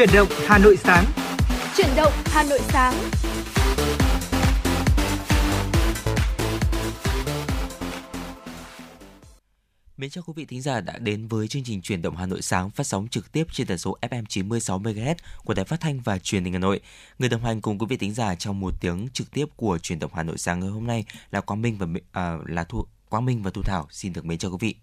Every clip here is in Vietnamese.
Chuyển động Hà Nội sáng. Chuyển động Hà Nội sáng. Mến chào quý vị thính giả đã đến với chương trình Chuyển động Hà Nội sáng phát sóng trực tiếp trên tần số FM 96 MHz của Đài Phát thanh và Truyền hình Hà Nội. Người đồng hành cùng quý vị thính giả trong một tiếng trực tiếp của Chuyển động Hà Nội sáng ngày hôm nay là Quang Minh và à, là Thu Quang Minh và Thu Thảo xin được mến chào quý vị.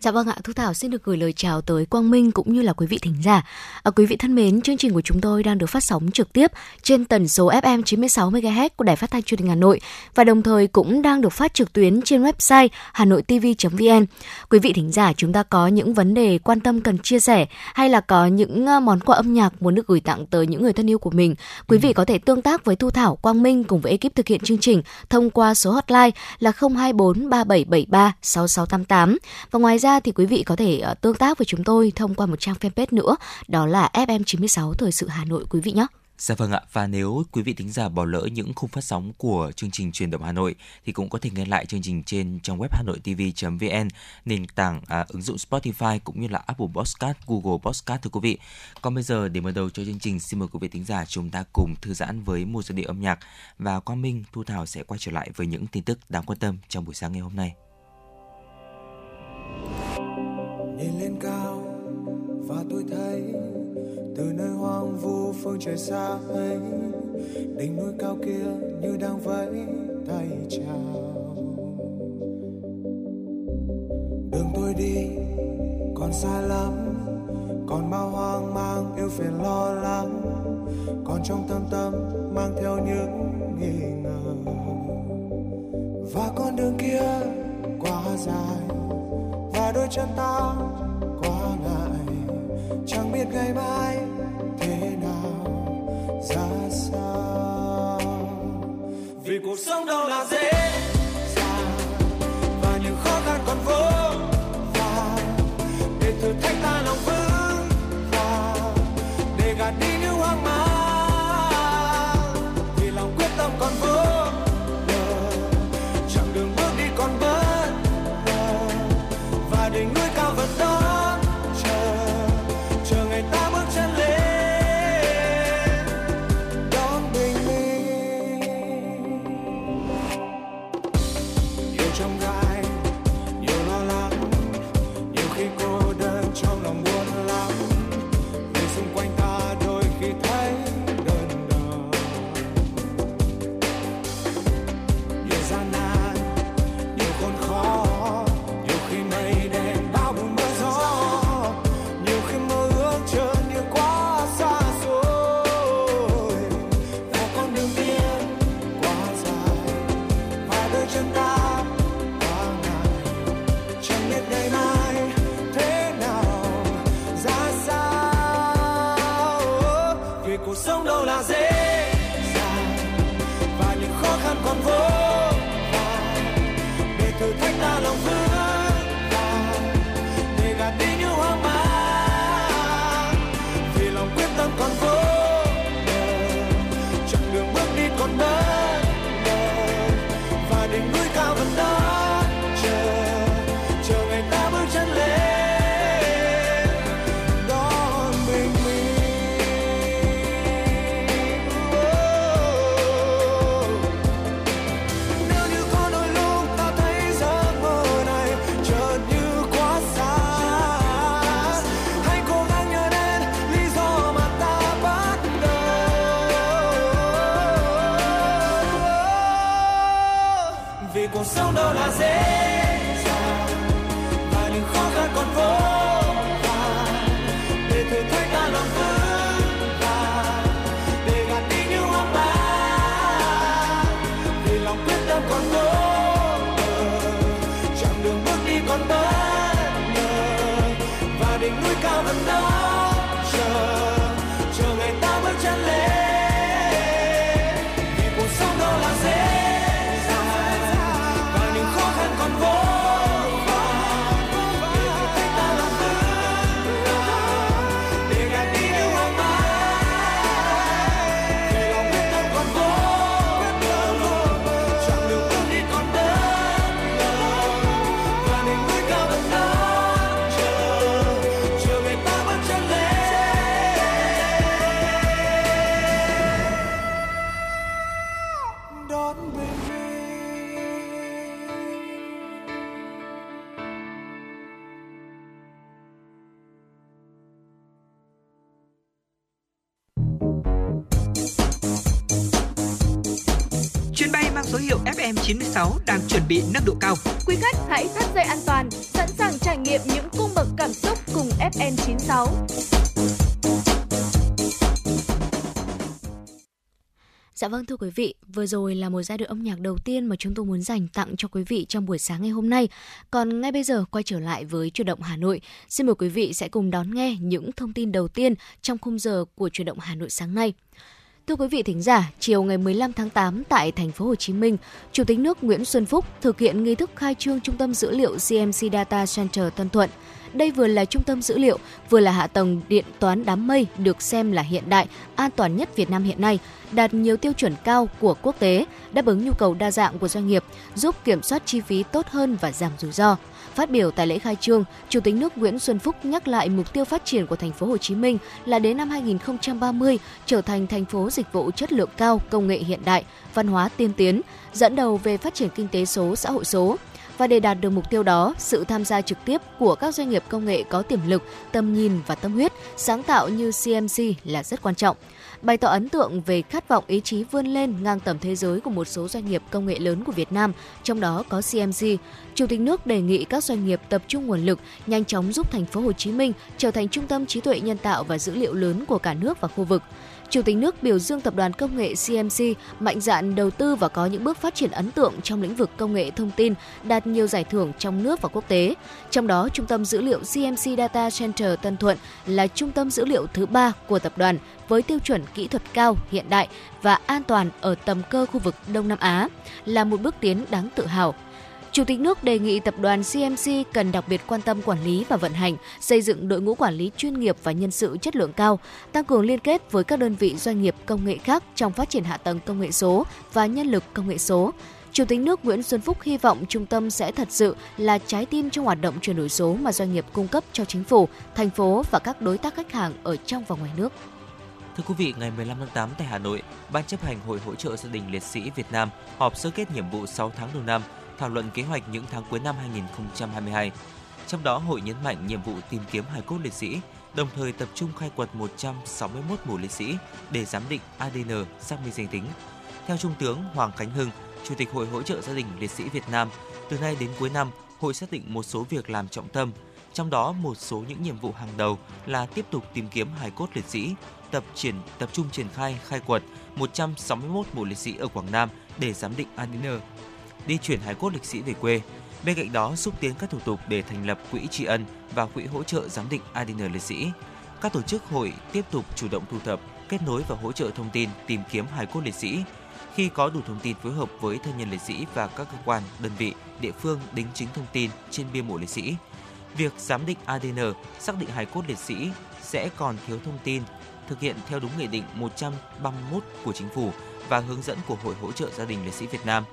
Dạ vâng ạ, Thu Thảo xin được gửi lời chào tới Quang Minh cũng như là quý vị thính giả. À, quý vị thân mến, chương trình của chúng tôi đang được phát sóng trực tiếp trên tần số FM 96 MHz của Đài Phát thanh Truyền hình Hà Nội và đồng thời cũng đang được phát trực tuyến trên website hanoitv.vn. Quý vị thính giả chúng ta có những vấn đề quan tâm cần chia sẻ hay là có những ờ, món quà âm nhạc muốn được gửi tặng tới những người thân yêu của mình, quý vị có thể tương tác với Thu Thảo, Quang Minh cùng với ekip thực hiện chương trình thông qua số hotline là 024 3773 6688 và ngoài ra thì quý vị có thể uh, tương tác với chúng tôi thông qua một trang fanpage nữa, đó là FM96 Thời sự Hà Nội quý vị nhé. Dạ vâng ạ, và nếu quý vị thính giả bỏ lỡ những khung phát sóng của chương trình truyền động Hà Nội thì cũng có thể nghe lại chương trình trên trang web hanoitv.vn, nền tảng à, ứng dụng Spotify cũng như là Apple Podcast, Google Podcast thưa quý vị. Còn bây giờ để mở đầu cho chương trình xin mời quý vị thính giả chúng ta cùng thư giãn với một giai điệu âm nhạc và Quang Minh, Thu Thảo sẽ quay trở lại với những tin tức đáng quan tâm trong buổi sáng ngày hôm nay nhìn lên cao và tôi thấy từ nơi hoang vu phương trời xa ấy, đỉnh núi cao kia như đang vẫy tay chào. Đường tôi đi còn xa lắm, còn bao hoang mang yêu phiền lo lắng còn trong tâm tâm mang theo những nghi ngờ. Và con đường kia quá dài chân ta quá ngại chẳng biết ngày mai thế nào, ra sao. Vì cuộc sống đâu là dễ thưa quý vị, vừa rồi là một giai đoạn âm nhạc đầu tiên mà chúng tôi muốn dành tặng cho quý vị trong buổi sáng ngày hôm nay. Còn ngay bây giờ quay trở lại với chuyển động Hà Nội, xin mời quý vị sẽ cùng đón nghe những thông tin đầu tiên trong khung giờ của chuyển động Hà Nội sáng nay. Thưa quý vị thính giả, chiều ngày 15 tháng 8 tại thành phố Hồ Chí Minh, Chủ tịch nước Nguyễn Xuân Phúc thực hiện nghi thức khai trương Trung tâm dữ liệu CMC Data Center Tân Thuận. Đây vừa là trung tâm dữ liệu, vừa là hạ tầng điện toán đám mây được xem là hiện đại, an toàn nhất Việt Nam hiện nay, đạt nhiều tiêu chuẩn cao của quốc tế, đáp ứng nhu cầu đa dạng của doanh nghiệp, giúp kiểm soát chi phí tốt hơn và giảm rủi ro. Phát biểu tại lễ khai trương, Chủ tịch nước Nguyễn Xuân Phúc nhắc lại mục tiêu phát triển của thành phố Hồ Chí Minh là đến năm 2030 trở thành thành phố dịch vụ chất lượng cao, công nghệ hiện đại, văn hóa tiên tiến, dẫn đầu về phát triển kinh tế số, xã hội số. Và để đạt được mục tiêu đó, sự tham gia trực tiếp của các doanh nghiệp công nghệ có tiềm lực, tầm nhìn và tâm huyết, sáng tạo như CMC là rất quan trọng bày tỏ ấn tượng về khát vọng ý chí vươn lên ngang tầm thế giới của một số doanh nghiệp công nghệ lớn của Việt Nam, trong đó có CMC. Chủ tịch nước đề nghị các doanh nghiệp tập trung nguồn lực, nhanh chóng giúp thành phố Hồ Chí Minh trở thành trung tâm trí tuệ nhân tạo và dữ liệu lớn của cả nước và khu vực. Chủ tịch nước biểu dương tập đoàn công nghệ CMC mạnh dạn đầu tư và có những bước phát triển ấn tượng trong lĩnh vực công nghệ thông tin, đạt nhiều giải thưởng trong nước và quốc tế. Trong đó, Trung tâm dữ liệu CMC Data Center Tân Thuận là trung tâm dữ liệu thứ ba của tập đoàn với tiêu chuẩn kỹ thuật cao, hiện đại và an toàn ở tầm cơ khu vực Đông Nam Á, là một bước tiến đáng tự hào. Chủ tịch nước đề nghị tập đoàn CMC cần đặc biệt quan tâm quản lý và vận hành, xây dựng đội ngũ quản lý chuyên nghiệp và nhân sự chất lượng cao, tăng cường liên kết với các đơn vị doanh nghiệp công nghệ khác trong phát triển hạ tầng công nghệ số và nhân lực công nghệ số. Chủ tịch nước Nguyễn Xuân Phúc hy vọng trung tâm sẽ thật sự là trái tim trong hoạt động chuyển đổi số mà doanh nghiệp cung cấp cho chính phủ, thành phố và các đối tác khách hàng ở trong và ngoài nước. Thưa quý vị, ngày 15 tháng 8 tại Hà Nội, Ban chấp hành Hội hỗ trợ gia đình liệt sĩ Việt Nam họp sơ kết nhiệm vụ 6 tháng đầu năm, thảo luận kế hoạch những tháng cuối năm 2022. Trong đó, hội nhấn mạnh nhiệm vụ tìm kiếm hài cốt liệt sĩ, đồng thời tập trung khai quật 161 mộ liệt sĩ để giám định ADN xác minh danh tính. Theo Trung tướng Hoàng Khánh Hưng, Chủ tịch Hội hỗ trợ gia đình liệt sĩ Việt Nam, từ nay đến cuối năm, hội xác định một số việc làm trọng tâm, trong đó một số những nhiệm vụ hàng đầu là tiếp tục tìm kiếm hài cốt liệt sĩ, tập triển tập trung triển khai khai quật 161 mộ liệt sĩ ở Quảng Nam để giám định ADN, đi chuyển hài cốt liệt sĩ về quê. Bên cạnh đó, xúc tiến các thủ tục để thành lập quỹ tri ân và quỹ hỗ trợ giám định ADN liệt sĩ. Các tổ chức hội tiếp tục chủ động thu thập, kết nối và hỗ trợ thông tin tìm kiếm hài cốt liệt sĩ. Khi có đủ thông tin phối hợp với thân nhân liệt sĩ và các cơ quan, đơn vị, địa phương đính chính thông tin trên bia mộ liệt sĩ. Việc giám định ADN, xác định hài cốt liệt sĩ sẽ còn thiếu thông tin thực hiện theo đúng Nghị định 131 của Chính phủ và hướng dẫn của Hội hỗ trợ gia đình liệt sĩ Việt Nam.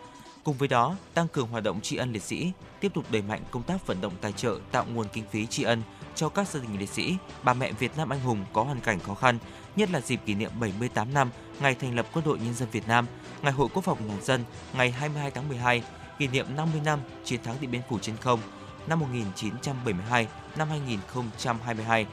Cùng với đó, tăng cường hoạt động tri ân liệt sĩ, tiếp tục đẩy mạnh công tác vận động tài trợ tạo nguồn kinh phí tri ân cho các gia đình liệt sĩ, bà mẹ Việt Nam anh hùng có hoàn cảnh khó khăn, nhất là dịp kỷ niệm 78 năm ngày thành lập Quân đội Nhân dân Việt Nam, Ngày hội Quốc phòng toàn dân ngày 22 tháng 12, kỷ niệm 50 năm chiến thắng Điện Biên Phủ trên không năm 1972 năm 2022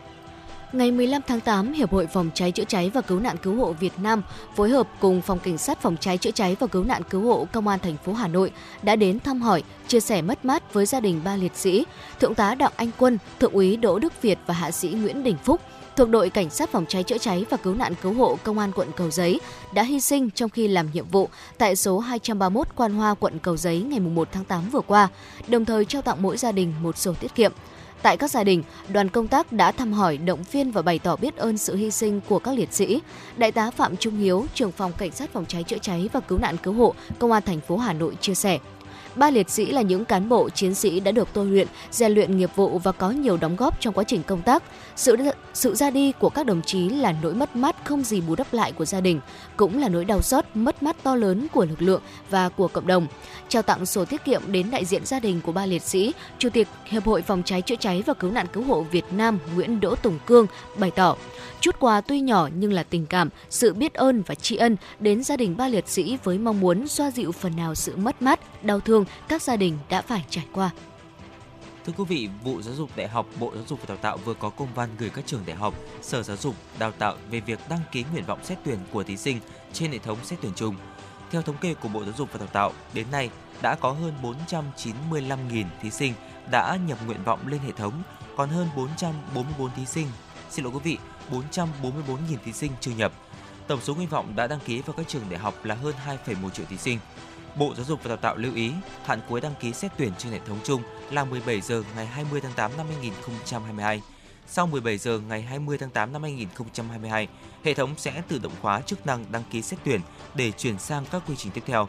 Ngày 15 tháng 8, Hiệp hội Phòng cháy chữa cháy và Cứu nạn Cứu hộ Việt Nam phối hợp cùng Phòng Cảnh sát Phòng cháy chữa cháy và Cứu nạn Cứu hộ Công an thành phố Hà Nội đã đến thăm hỏi, chia sẻ mất mát với gia đình ba liệt sĩ, Thượng tá Đặng Anh Quân, Thượng úy Đỗ Đức Việt và Hạ sĩ Nguyễn Đình Phúc thuộc đội Cảnh sát Phòng cháy chữa cháy và Cứu nạn Cứu hộ Công an quận Cầu Giấy đã hy sinh trong khi làm nhiệm vụ tại số 231 Quan Hoa quận Cầu Giấy ngày 1 tháng 8 vừa qua, đồng thời trao tặng mỗi gia đình một sổ tiết kiệm. Tại các gia đình, đoàn công tác đã thăm hỏi, động viên và bày tỏ biết ơn sự hy sinh của các liệt sĩ. Đại tá Phạm Trung Hiếu, trưởng phòng cảnh sát phòng cháy chữa cháy và cứu nạn cứu hộ, công an thành phố Hà Nội chia sẻ. Ba liệt sĩ là những cán bộ chiến sĩ đã được tôi luyện, rèn luyện nghiệp vụ và có nhiều đóng góp trong quá trình công tác. Sự sự ra đi của các đồng chí là nỗi mất mát không gì bù đắp lại của gia đình, cũng là nỗi đau xót, mất mát to lớn của lực lượng và của cộng đồng. Trao tặng sổ tiết kiệm đến đại diện gia đình của ba liệt sĩ, Chủ tịch Hiệp hội Phòng cháy chữa cháy và Cứu nạn cứu hộ Việt Nam Nguyễn Đỗ Tùng Cương bày tỏ Chút quà tuy nhỏ nhưng là tình cảm, sự biết ơn và tri ân đến gia đình ba liệt sĩ với mong muốn xoa dịu phần nào sự mất mát, đau thương các gia đình đã phải trải qua. Thưa quý vị, Vụ Giáo dục Đại học, Bộ Giáo dục và Đào tạo vừa có công văn gửi các trường đại học, Sở Giáo dục, Đào tạo về việc đăng ký nguyện vọng xét tuyển của thí sinh trên hệ thống xét tuyển chung. Theo thống kê của Bộ Giáo dục và Đào tạo, đến nay đã có hơn 495.000 thí sinh đã nhập nguyện vọng lên hệ thống, còn hơn 444 thí sinh, xin lỗi quý vị, 444.000 thí sinh chưa nhập. Tổng số nguyện vọng đã đăng ký vào các trường đại học là hơn 2,1 triệu thí sinh. Bộ Giáo dục và Đào tạo lưu ý, hạn cuối đăng ký xét tuyển trên hệ thống chung là 17 giờ ngày 20 tháng 8 năm 2022. Sau 17 giờ ngày 20 tháng 8 năm 2022, hệ thống sẽ tự động khóa chức năng đăng ký xét tuyển để chuyển sang các quy trình tiếp theo.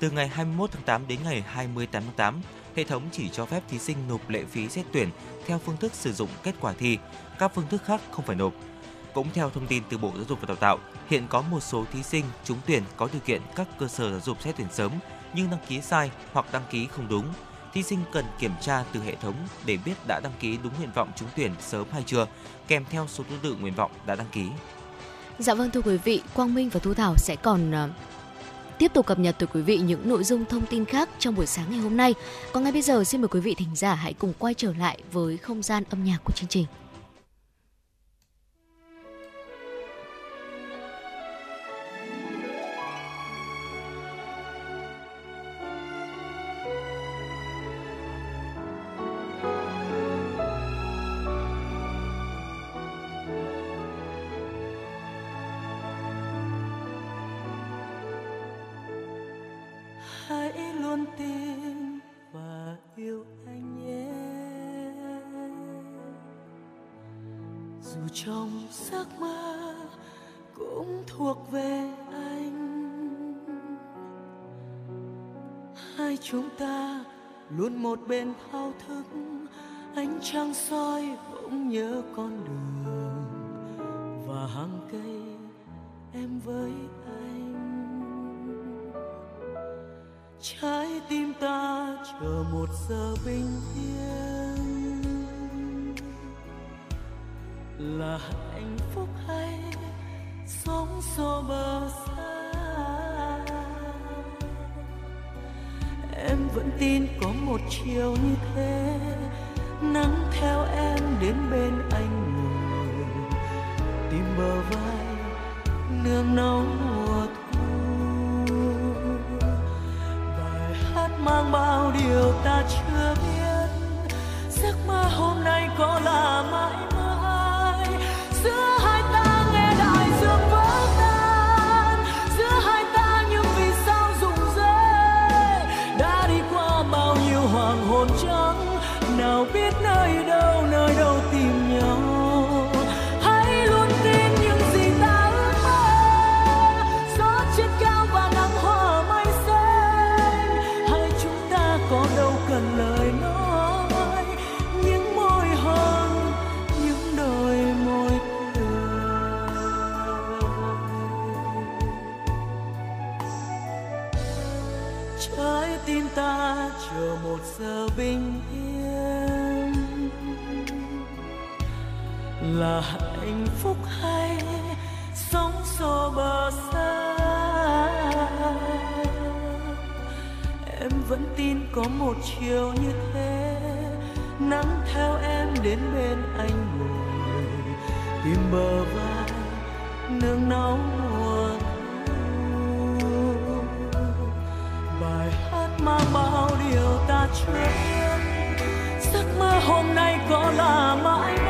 Từ ngày 21 tháng 8 đến ngày 28 tháng 8, hệ thống chỉ cho phép thí sinh nộp lệ phí xét tuyển theo phương thức sử dụng kết quả thi, các phương thức khác không phải nộp. Cũng theo thông tin từ Bộ Giáo dục và Đào tạo, hiện có một số thí sinh trúng tuyển có điều kiện các cơ sở giáo dục xét tuyển sớm nhưng đăng ký sai hoặc đăng ký không đúng. Thí sinh cần kiểm tra từ hệ thống để biết đã đăng ký đúng nguyện vọng trúng tuyển sớm hay chưa, kèm theo số thứ tự nguyện vọng đã đăng ký. Dạ vâng thưa quý vị, Quang Minh và Thu Thảo sẽ còn ờ, tiếp tục cập nhật tới quý vị những nội dung thông tin khác trong buổi sáng ngày hôm nay. Còn ngay bây giờ xin mời quý vị thính giả hãy cùng quay trở lại với không gian âm nhạc của chương trình. Biết nơi đâu nơi là hạnh phúc hay sống xô bờ xa? Em vẫn tin có một chiều như thế, nắng theo em đến bên anh ngồi, tìm bờ vai nương náu mùa thu. Bài hát mang bao điều ta chưa biết giấc mơ hôm nay có là mãi mãi.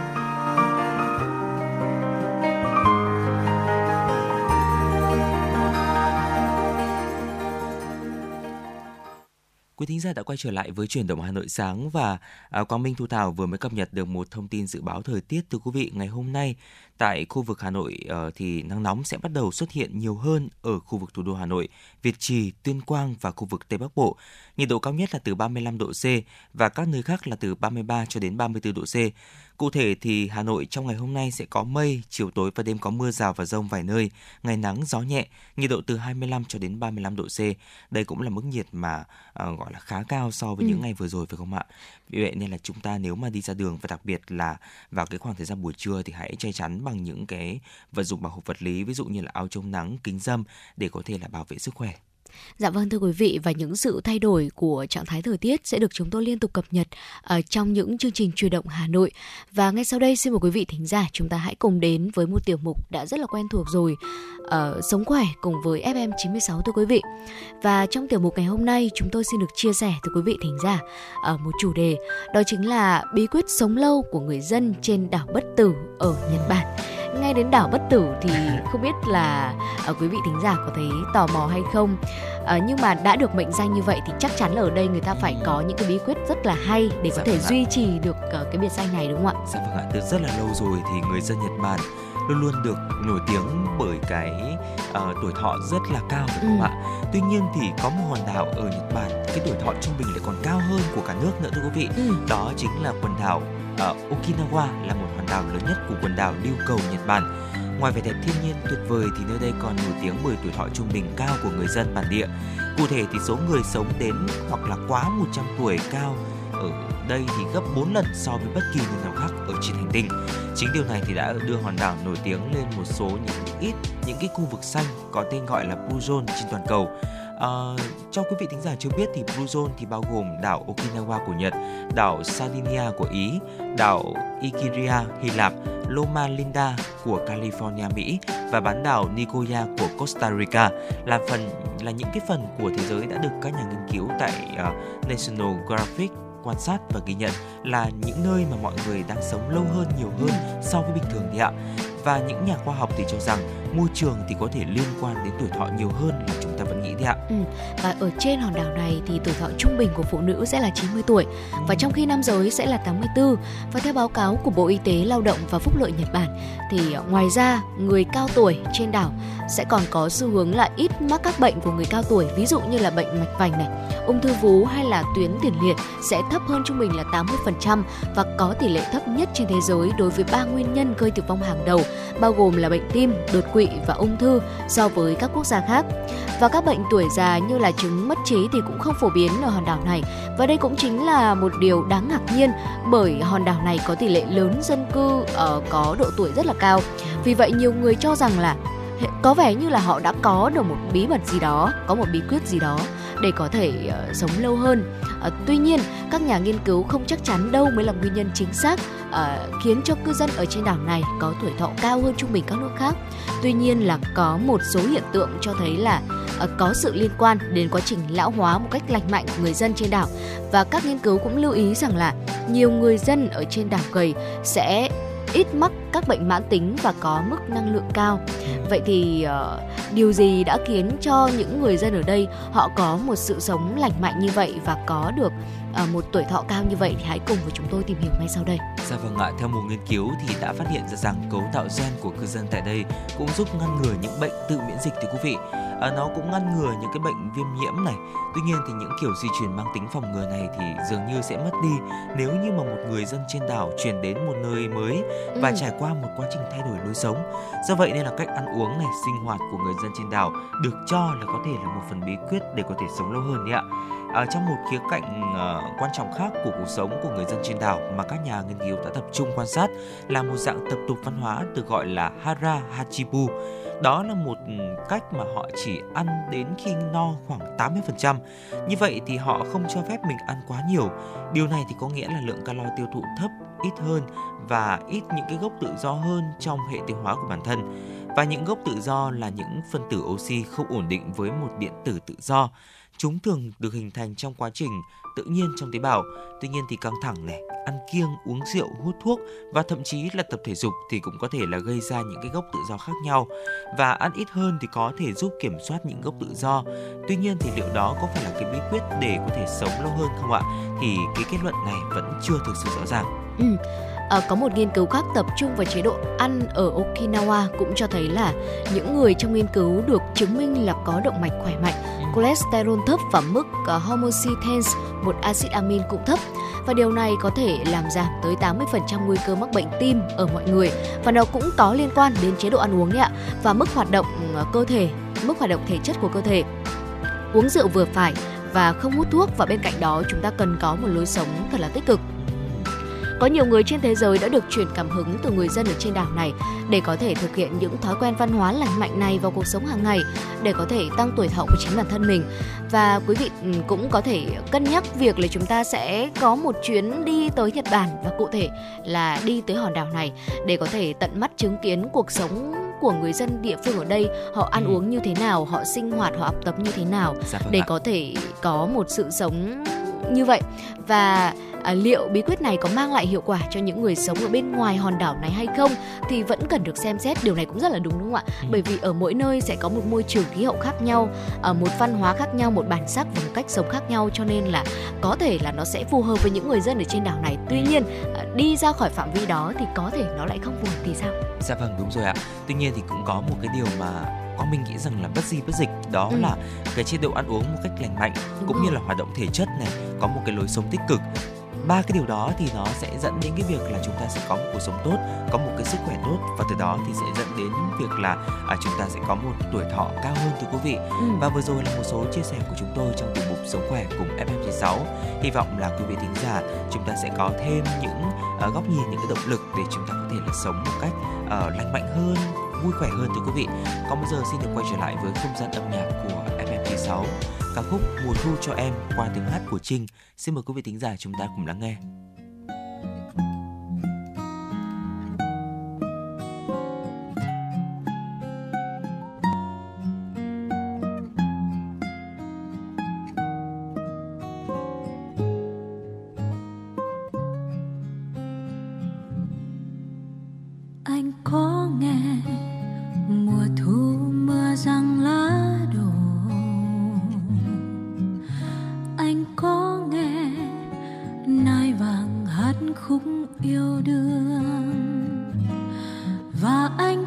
Quý thính giả đã quay trở lại với chuyển động Hà Nội sáng và à, Quang Minh Thu Thảo vừa mới cập nhật được một thông tin dự báo thời tiết từ quý vị ngày hôm nay tại khu vực Hà Nội ờ, thì nắng nóng sẽ bắt đầu xuất hiện nhiều hơn ở khu vực thủ đô Hà Nội, Việt Trì, Tuyên Quang và khu vực Tây Bắc Bộ. Nhiệt độ cao nhất là từ 35 độ C và các nơi khác là từ 33 cho đến 34 độ C. Cụ thể thì Hà Nội trong ngày hôm nay sẽ có mây, chiều tối và đêm có mưa rào và rông vài nơi, ngày nắng gió nhẹ, nhiệt độ từ 25 cho đến 35 độ C. Đây cũng là mức nhiệt mà ờ, gọi là khá cao so với Ừ. những ngày vừa rồi phải không ạ? Vì vậy nên là chúng ta nếu mà đi ra đường và đặc biệt là vào cái khoảng thời gian buổi trưa thì hãy che chắn bằng những cái vật dụng bảo hộ vật lý ví dụ như là áo chống nắng, kính râm để có thể là bảo vệ sức khỏe. Dạ vâng thưa quý vị và những sự thay đổi của trạng thái thời tiết sẽ được chúng tôi liên tục cập nhật ở trong những chương trình truyền động Hà Nội. Và ngay sau đây xin mời quý vị thính giả chúng ta hãy cùng đến với một tiểu mục đã rất là quen thuộc rồi. Ờ, sống khỏe cùng với FM 96 thưa quý vị. Và trong tiểu mục ngày hôm nay chúng tôi xin được chia sẻ tới quý vị thính giả ở một chủ đề đó chính là bí quyết sống lâu của người dân trên đảo Bất Tử ở Nhật Bản. Ngay đến đảo Bất Tử thì không biết là ờ, quý vị thính giả có thấy tò mò hay không Ờ, nhưng mà đã được mệnh danh như vậy thì chắc chắn là ở đây người ta phải có những cái bí quyết rất là hay để có Dạ thể vâng duy trì được ờ, cái biệt danh này đúng không ạ? Dạ vâng ạ, từ rất là lâu rồi thì người dân Nhật Bản luôn luôn được nổi tiếng bởi cái ờ, tuổi thọ rất là cao phải không Ừ. ạ? Tuy nhiên thì có một hòn đảo ở Nhật Bản cái tuổi thọ trung bình lại còn cao hơn của cả nước nữa thưa quý vị. Ừ. Đó chính là quần đảo ờ, Okinawa là một đảo lớn nhất của quần đảo lưu cầu, Nhật Bản. Ngoài vẻ đẹp thiên nhiên tuyệt vời thì nơi đây còn nổi tiếng bởi tuổi thọ trung bình cao của người dân bản địa. Cụ thể thì số người sống đến hoặc là quá 100 tuổi cao ở đây thì gấp 4 lần so với bất kỳ nơi nào khác ở trên hành tinh. Chính điều này thì đã đưa hòn đảo nổi tiếng lên một số những ít, những cái khu vực xanh có tên gọi là Blue Zone trên toàn cầu. À, cho quý vị thính giả chưa biết thì Blue Zone thì bao gồm đảo Okinawa của Nhật, đảo Sardinia của Ý, đảo Ikiria Hy Lạp, Loma Linda của California Mỹ và bán đảo Nicoya của Costa Rica là phần là những cái phần của thế giới đã được các nhà nghiên cứu tại uh, National Geographic quan sát và ghi nhận là những nơi mà mọi người đang sống lâu hơn nhiều hơn so với bình thường thì ạ. Và những nhà khoa học thì cho rằng môi trường thì có thể liên quan đến tuổi thọ nhiều hơn là chúng ta vẫn Ừ. Và ở trên hòn đảo này thì tuổi thọ trung bình của phụ nữ sẽ là 90 tuổi và trong khi nam giới sẽ là 84. Và theo báo cáo của Bộ Y tế Lao động và Phúc lợi Nhật Bản thì ờ, ngoài ra người cao tuổi trên đảo sẽ còn có xu hướng là ít mắc các bệnh của người cao tuổi ví dụ như là bệnh mạch vành này, ung thư vú hay là tuyến tiền liệt sẽ thấp hơn trung bình là 80% và có tỷ lệ thấp nhất trên thế giới đối với ba nguyên nhân gây tử vong hàng đầu bao gồm là bệnh tim, đột quỵ và ung thư so với các quốc gia khác. Và các bệnh tuổi già như là chứng mất trí thì cũng không phổ biến ở hòn đảo này. Và đây cũng chính là một điều đáng ngạc nhiên bởi hòn đảo này có tỷ lệ lớn dân cư ở có độ tuổi rất là cao. Vì vậy nhiều người cho rằng là có vẻ như là họ đã có được một bí mật gì đó, có một bí quyết gì đó để có thể uh, sống lâu hơn. À, tuy nhiên, các nhà nghiên cứu không chắc chắn đâu mới là nguyên nhân chính xác à, khiến cho cư dân ở trên đảo này có tuổi thọ cao hơn trung bình các nước khác. Tuy nhiên là có một số hiện tượng cho thấy là à, có sự liên quan đến quá trình lão hóa một cách lành mạnh của người dân trên đảo và các nghiên cứu cũng lưu ý rằng là nhiều người dân ở trên đảo gầy sẽ ít mắc các bệnh mãn tính và có mức năng lượng cao. Vậy thì uh, điều gì đã khiến cho những người dân ở đây họ có một sự sống lành mạnh như vậy và có được uh, một tuổi thọ cao như vậy thì hãy cùng với chúng tôi tìm hiểu ngay sau đây. Dạ vâng ạ, theo một nghiên cứu thì đã phát hiện ra rằng cấu tạo gen của cư dân tại đây cũng giúp ngăn ngừa những bệnh tự miễn dịch thưa quý vị à, nó cũng ngăn ngừa những cái bệnh viêm nhiễm này. Tuy nhiên thì những kiểu di truyền mang tính phòng ngừa này thì dường như sẽ mất đi nếu như mà một người dân trên đảo chuyển đến một nơi mới và ừ. trải qua một quá trình thay đổi lối sống. Do vậy nên là cách ăn uống này sinh hoạt của người dân trên đảo được cho là có thể là một phần bí quyết để có thể sống lâu hơn đấy ạ. À, trong một khía cạnh uh, quan trọng khác của cuộc sống của người dân trên đảo mà các nhà nghiên cứu đã tập trung quan sát là một dạng tập tục văn hóa được gọi là Hara Hachibu đó là một cách mà họ chỉ ăn đến khi no khoảng 80%. Như vậy thì họ không cho phép mình ăn quá nhiều. Điều này thì có nghĩa là lượng calo tiêu thụ thấp, ít hơn và ít những cái gốc tự do hơn trong hệ tiêu hóa của bản thân. Và những gốc tự do là những phân tử oxy không ổn định với một điện tử tự do. Chúng thường được hình thành trong quá trình tự nhiên trong tế bào. Tuy nhiên thì căng thẳng này, ăn kiêng, uống rượu, hút thuốc và thậm chí là tập thể dục thì cũng có thể là gây ra những cái gốc tự do khác nhau. Và ăn ít hơn thì có thể giúp kiểm soát những gốc tự do. Tuy nhiên thì liệu đó có phải là cái bí quyết để có thể sống lâu hơn không ạ? Thì cái kết luận này vẫn chưa thực sự rõ ràng. Ừ. À, có một nghiên cứu khác tập trung vào chế độ ăn ở Okinawa cũng cho thấy là những người trong nghiên cứu được chứng minh là có động mạch khỏe mạnh, ừ. cholesterol thấp và mức uh, homocysteine, một axit amin cũng thấp và điều này có thể làm giảm tới 80% nguy cơ mắc bệnh tim ở mọi người và nó cũng có liên quan đến chế độ ăn uống ạ và mức hoạt động uh, cơ thể, mức hoạt động thể chất của cơ thể. Uống rượu vừa phải và không hút thuốc và bên cạnh đó chúng ta cần có một lối sống thật là tích cực có nhiều người trên thế giới đã được truyền cảm hứng từ người dân ở trên đảo này để có thể thực hiện những thói quen văn hóa lành mạnh này vào cuộc sống hàng ngày để có thể tăng tuổi thọ của chính bản thân mình. Và quý vị ừ, cũng có thể cân nhắc việc là chúng ta sẽ có một chuyến đi tới Nhật Bản và cụ thể là đi tới hòn đảo này để có thể tận mắt chứng kiến cuộc sống của người dân địa phương ở đây họ ăn ừ. uống như thế nào họ sinh hoạt họ học tập như thế nào dạ vâng để ạ. có thể có một sự sống như vậy. Và à, liệu bí quyết này có mang lại hiệu quả cho những người sống ở bên ngoài hòn đảo này hay không thì vẫn cần được xem xét. Điều này cũng rất là đúng đúng không ạ? Ừ. bởi vì ở mỗi nơi sẽ có một môi trường khí hậu khác nhau ở một văn hóa khác nhau một bản sắc và một cách sống khác nhau. Cho nên là có thể là nó sẽ phù hợp với những người dân ở trên đảo này. Tuy nhiên à, đi ra khỏi phạm vi đó thì có thể nó lại không phù hợp thì sao? Dạ vâng đúng rồi ạ. Tuy nhiên thì cũng có một cái điều mà con mình nghĩ rằng là bất di bất dịch đó ừ. là cái chế độ ăn uống một cách lành mạnh Đúng cũng rồi. như là hoạt động thể chất này có một cái lối sống tích cực ba cái điều đó thì nó sẽ dẫn đến cái việc là chúng ta sẽ có một cuộc sống tốt có một cái sức khỏe tốt và từ đó thì sẽ dẫn đến việc là à, chúng ta sẽ có một tuổi thọ cao hơn thưa quý vị ừ. và vừa rồi là một số chia sẻ của chúng tôi trong tiểu mục sống khỏe cùng FM96 hy vọng là quý vị thính giả chúng ta sẽ có thêm những uh, góc nhìn những cái động lực để chúng ta có thể là sống một cách uh, lành mạnh hơn vui khỏe hơn thưa quý vị còn bây giờ xin được quay trở lại với không gian âm nhạc của FM96 ca khúc Mùa thu cho em qua tiếng hát của Trinh. Xin mời quý vị thính giả chúng ta cùng lắng nghe. khúc yêu đương. Và anh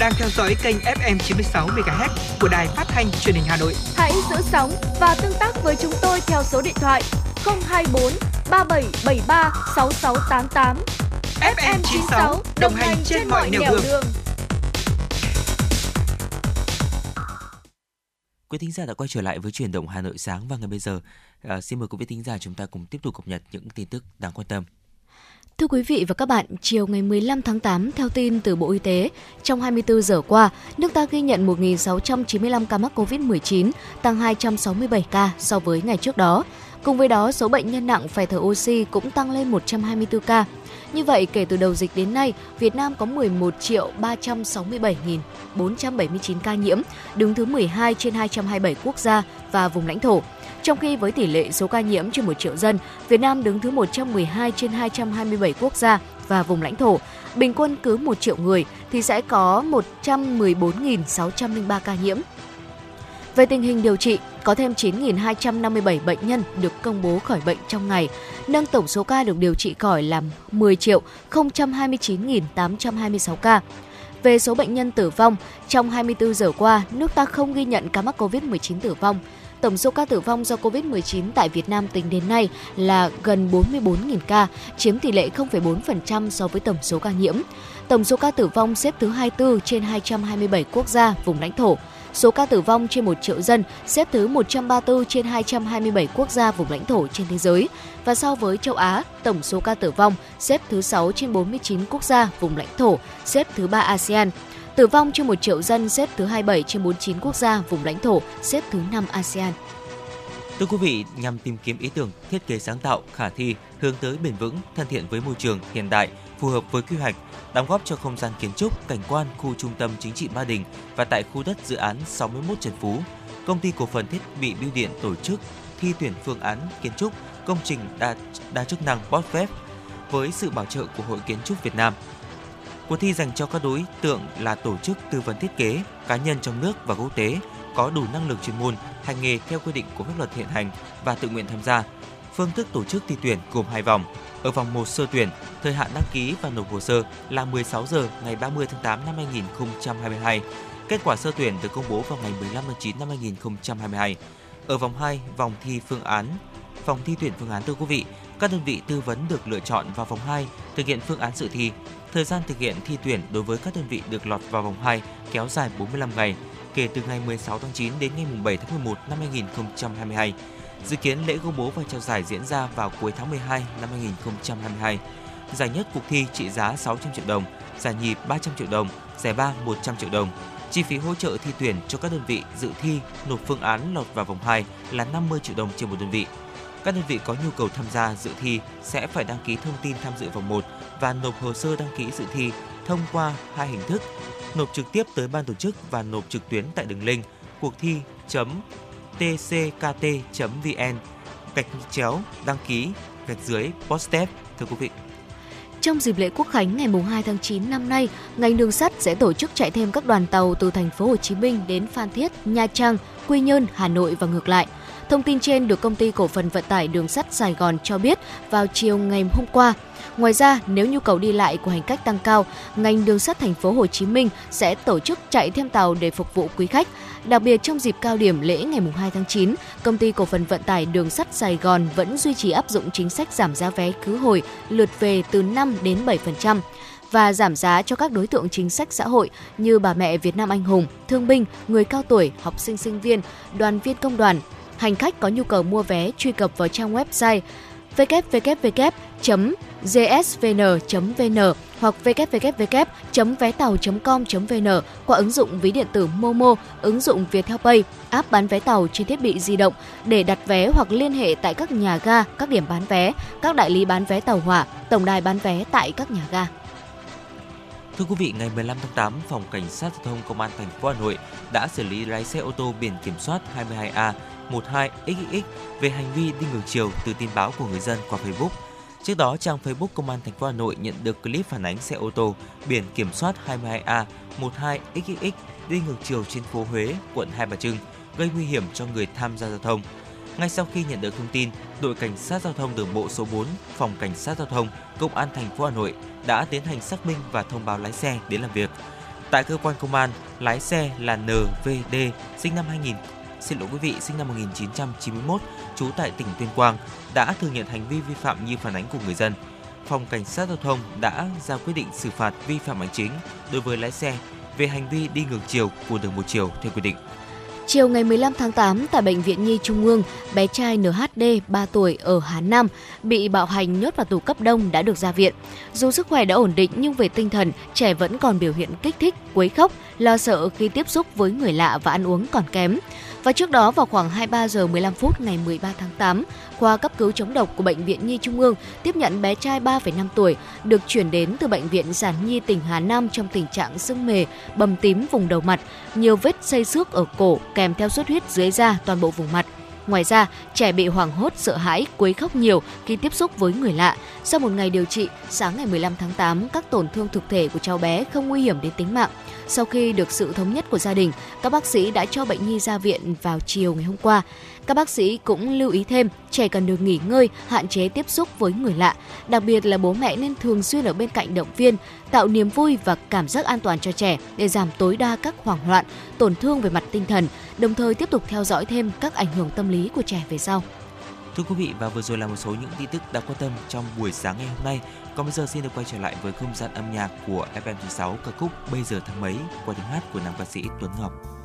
đang theo dõi kênh FM 96 MHz của đài phát thanh truyền hình Hà Nội. Hãy giữ sóng và tương tác với chúng tôi theo số điện thoại 024 3773 6688. FM 96 đồng hành trên mọi nẻo đường. Quý thính giả đã quay trở lại với chuyển động Hà Nội sáng và ngay bây giờ à, xin mời quý vị thính giả chúng ta cùng tiếp tục cập nhật những tin tức đáng quan tâm. Thưa quý vị và các bạn, chiều ngày 15 tháng 8, theo tin từ Bộ Y tế, trong 24 giờ qua, nước ta ghi nhận 1.695 ca mắc COVID-19, tăng 267 ca so với ngày trước đó. Cùng với đó, số bệnh nhân nặng phải thở oxy cũng tăng lên 124 ca. Như vậy, kể từ đầu dịch đến nay, Việt Nam có 11 triệu 367.479 ca nhiễm, đứng thứ 12 trên 227 quốc gia và vùng lãnh thổ. Trong khi với tỷ lệ số ca nhiễm trên 1 triệu dân, Việt Nam đứng thứ 112 trên 227 quốc gia và vùng lãnh thổ. Bình quân cứ 1 triệu người thì sẽ có 114.603 ca nhiễm. Về tình hình điều trị, có thêm 9.257 bệnh nhân được công bố khỏi bệnh trong ngày, nâng tổng số ca được điều trị khỏi là 10 triệu 029.826 ca. Về số bệnh nhân tử vong, trong 24 giờ qua, nước ta không ghi nhận ca mắc COVID-19 tử vong. Tổng số ca tử vong do COVID-19 tại Việt Nam tính đến nay là gần 44.000 ca, chiếm tỷ lệ 0,4% so với tổng số ca nhiễm. Tổng số ca tử vong xếp thứ 24 trên 227 quốc gia, vùng lãnh thổ. Số ca tử vong trên 1 triệu dân xếp thứ 134 trên 227 quốc gia vùng lãnh thổ trên thế giới. Và so với châu Á, tổng số ca tử vong xếp thứ 6 trên 49 quốc gia vùng lãnh thổ, xếp thứ 3 ASEAN. Tử vong trên 1 triệu dân xếp thứ 27 trên 49 quốc gia vùng lãnh thổ, xếp thứ 5 ASEAN. Thưa quý vị, nhằm tìm kiếm ý tưởng thiết kế sáng tạo, khả thi, hướng tới bền vững, thân thiện với môi trường, hiện đại, phù hợp với quy hoạch, đóng góp cho không gian kiến trúc, cảnh quan khu trung tâm chính trị Ba Đình và tại khu đất dự án 61 Trần Phú, công ty cổ phần thiết bị bưu điện tổ chức thi tuyển phương án kiến trúc công trình đa, đa chức năng BOTFEP với sự bảo trợ của Hội Kiến trúc Việt Nam. Cuộc thi dành cho các đối tượng là tổ chức tư vấn thiết kế, cá nhân trong nước và quốc tế có đủ năng lực chuyên môn, hành nghề theo quy định của pháp luật hiện hành và tự nguyện tham gia. Phương thức tổ chức thi tuyển gồm hai vòng. Ở vòng 1 sơ tuyển, thời hạn đăng ký và nộp hồ sơ là 16 giờ ngày 30 tháng 8 năm 2022. Kết quả sơ tuyển được công bố vào ngày 15 tháng 9 năm 2022. Ở vòng 2, vòng thi phương án, phòng thi tuyển phương án thưa quý vị, các đơn vị tư vấn được lựa chọn vào vòng 2 thực hiện phương án dự thi. Thời gian thực hiện thi tuyển đối với các đơn vị được lọt vào vòng 2 kéo dài 45 ngày, kể từ ngày 16 tháng 9 đến ngày 7 tháng 11 năm 2022. Dự kiến lễ công bố và trao giải diễn ra vào cuối tháng 12 năm 2022. Giải nhất cuộc thi trị giá 600 triệu đồng, giải nhì 300 triệu đồng, giải ba 100 triệu đồng. Chi phí hỗ trợ thi tuyển cho các đơn vị dự thi nộp phương án lọt vào vòng 2 là 50 triệu đồng trên một đơn vị. Các đơn vị có nhu cầu tham gia dự thi sẽ phải đăng ký thông tin tham dự vòng 1 và nộp hồ sơ đăng ký dự thi thông qua hai hình thức: nộp trực tiếp tới ban tổ chức và nộp trực tuyến tại đường link cuộc thi tckt.vn gạch chéo đăng ký gạch dưới postep thưa quý vị. Trong dịp lễ Quốc khánh ngày 2 tháng 9 năm nay, ngành đường sắt sẽ tổ chức chạy thêm các đoàn tàu từ thành phố Hồ Chí Minh đến Phan Thiết, Nha Trang, Quy Nhơn, Hà Nội và ngược lại. Thông tin trên được công ty cổ phần vận tải đường sắt Sài Gòn cho biết vào chiều ngày hôm qua. Ngoài ra, nếu nhu cầu đi lại của hành khách tăng cao, ngành đường sắt thành phố Hồ Chí Minh sẽ tổ chức chạy thêm tàu để phục vụ quý khách. Đặc biệt trong dịp cao điểm lễ ngày 2 tháng 9, công ty cổ phần vận tải đường sắt Sài Gòn vẫn duy trì áp dụng chính sách giảm giá vé khứ hồi lượt về từ 5 đến 7% và giảm giá cho các đối tượng chính sách xã hội như bà mẹ Việt Nam anh hùng, thương binh, người cao tuổi, học sinh sinh viên, đoàn viên công đoàn. Hành khách có nhu cầu mua vé truy cập vào trang website www.gsvn.vn hoặc www.vétàu.com.vn qua ứng dụng ví điện tử Momo, ứng dụng Viettel Pay, app bán vé tàu trên thiết bị di động để đặt vé hoặc liên hệ tại các nhà ga, các điểm bán vé, các đại lý bán vé tàu hỏa, tổng đài bán vé tại các nhà ga. Thưa quý vị, ngày 15 tháng 8, Phòng Cảnh sát Giao thông Công an thành phố Hà Nội đã xử lý lái xe ô tô biển kiểm soát 22A 12XX về hành vi đi ngược chiều từ tin báo của người dân qua Facebook. Trước đó, trang Facebook Công an thành phố Hà Nội nhận được clip phản ánh xe ô tô biển kiểm soát 22A 12XX đi ngược chiều trên phố Huế, quận Hai Bà Trưng, gây nguy hiểm cho người tham gia giao thông. Ngay sau khi nhận được thông tin, đội cảnh sát giao thông đường bộ số 4, phòng cảnh sát giao thông, công an thành phố Hà Nội đã tiến hành xác minh và thông báo lái xe đến làm việc. Tại cơ quan công an, lái xe là NVD, sinh năm 2000, xin lỗi quý vị, sinh năm 1991, trú tại tỉnh Tuyên Quang, đã thừa nhận hành vi vi phạm như phản ánh của người dân. Phòng cảnh sát giao thông đã ra quyết định xử phạt vi phạm hành chính đối với lái xe về hành vi đi ngược chiều của đường một chiều theo quy định. Chiều ngày 15 tháng 8 tại Bệnh viện Nhi Trung ương, bé trai NHD 3 tuổi ở Hà Nam bị bạo hành nhốt vào tủ cấp đông đã được ra viện. Dù sức khỏe đã ổn định nhưng về tinh thần, trẻ vẫn còn biểu hiện kích thích, quấy khóc, lo sợ khi tiếp xúc với người lạ và ăn uống còn kém. Và trước đó vào khoảng 23 giờ 15 phút ngày 13 tháng 8, khoa cấp cứu chống độc của Bệnh viện Nhi Trung ương tiếp nhận bé trai 3,5 tuổi được chuyển đến từ Bệnh viện Sản Nhi tỉnh Hà Nam trong tình trạng sưng mề, bầm tím vùng đầu mặt, nhiều vết xây xước ở cổ kèm theo xuất huyết dưới da toàn bộ vùng mặt. Ngoài ra, trẻ bị hoảng hốt, sợ hãi, quấy khóc nhiều khi tiếp xúc với người lạ. Sau một ngày điều trị, sáng ngày 15 tháng 8, các tổn thương thực thể của cháu bé không nguy hiểm đến tính mạng. Sau khi được sự thống nhất của gia đình, các bác sĩ đã cho bệnh nhi ra viện vào chiều ngày hôm qua. Các bác sĩ cũng lưu ý thêm, trẻ cần được nghỉ ngơi, hạn chế tiếp xúc với người lạ. Đặc biệt là bố mẹ nên thường xuyên ở bên cạnh động viên, tạo niềm vui và cảm giác an toàn cho trẻ để giảm tối đa các hoảng loạn, tổn thương về mặt tinh thần, đồng thời tiếp tục theo dõi thêm các ảnh hưởng tâm lý của trẻ về sau. Thưa quý vị và vừa rồi là một số những tin tức đã quan tâm trong buổi sáng ngày hôm nay. Còn bây giờ xin được quay trở lại với không gian âm nhạc của FM96 ca khúc Bây giờ tháng mấy qua tiếng hát của nam ca sĩ Tuấn Ngọc.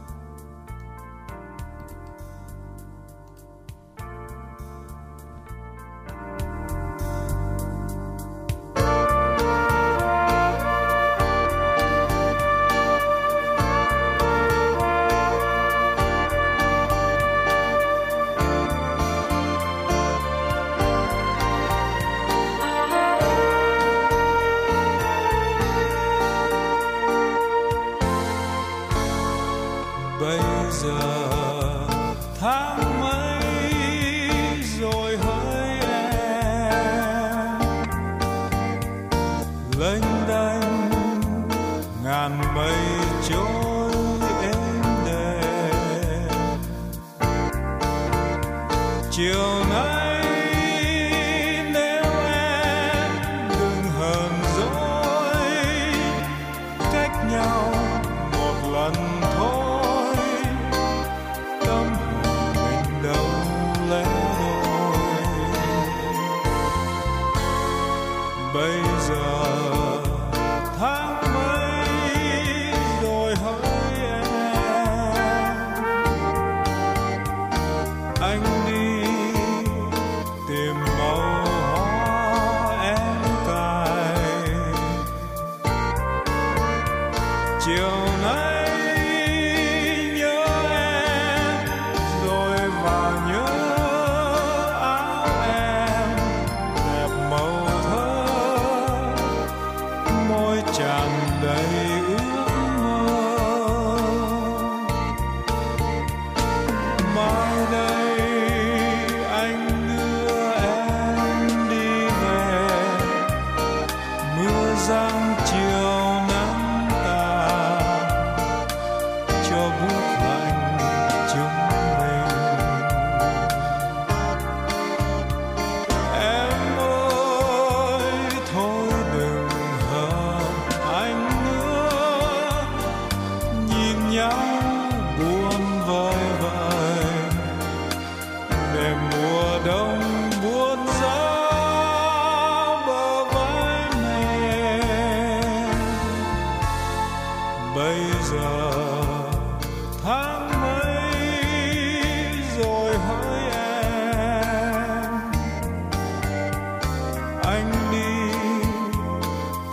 Chiều nay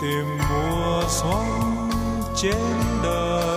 tìm mùa xuân trên đời.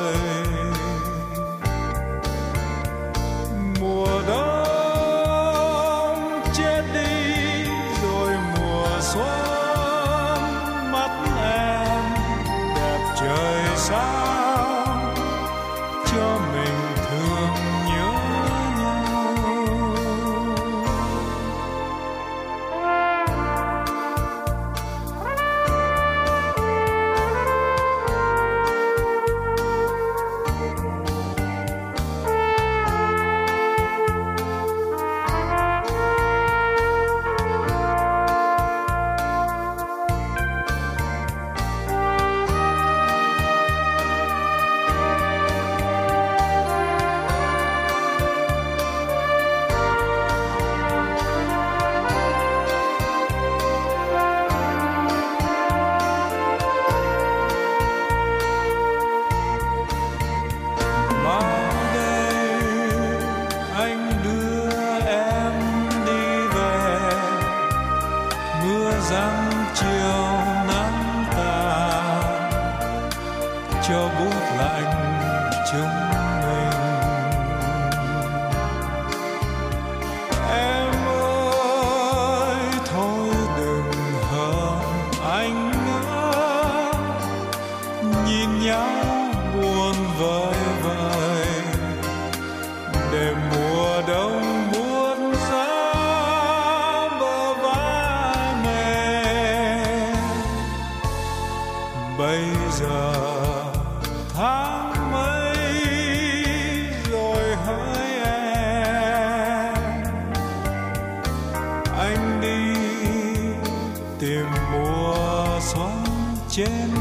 Trên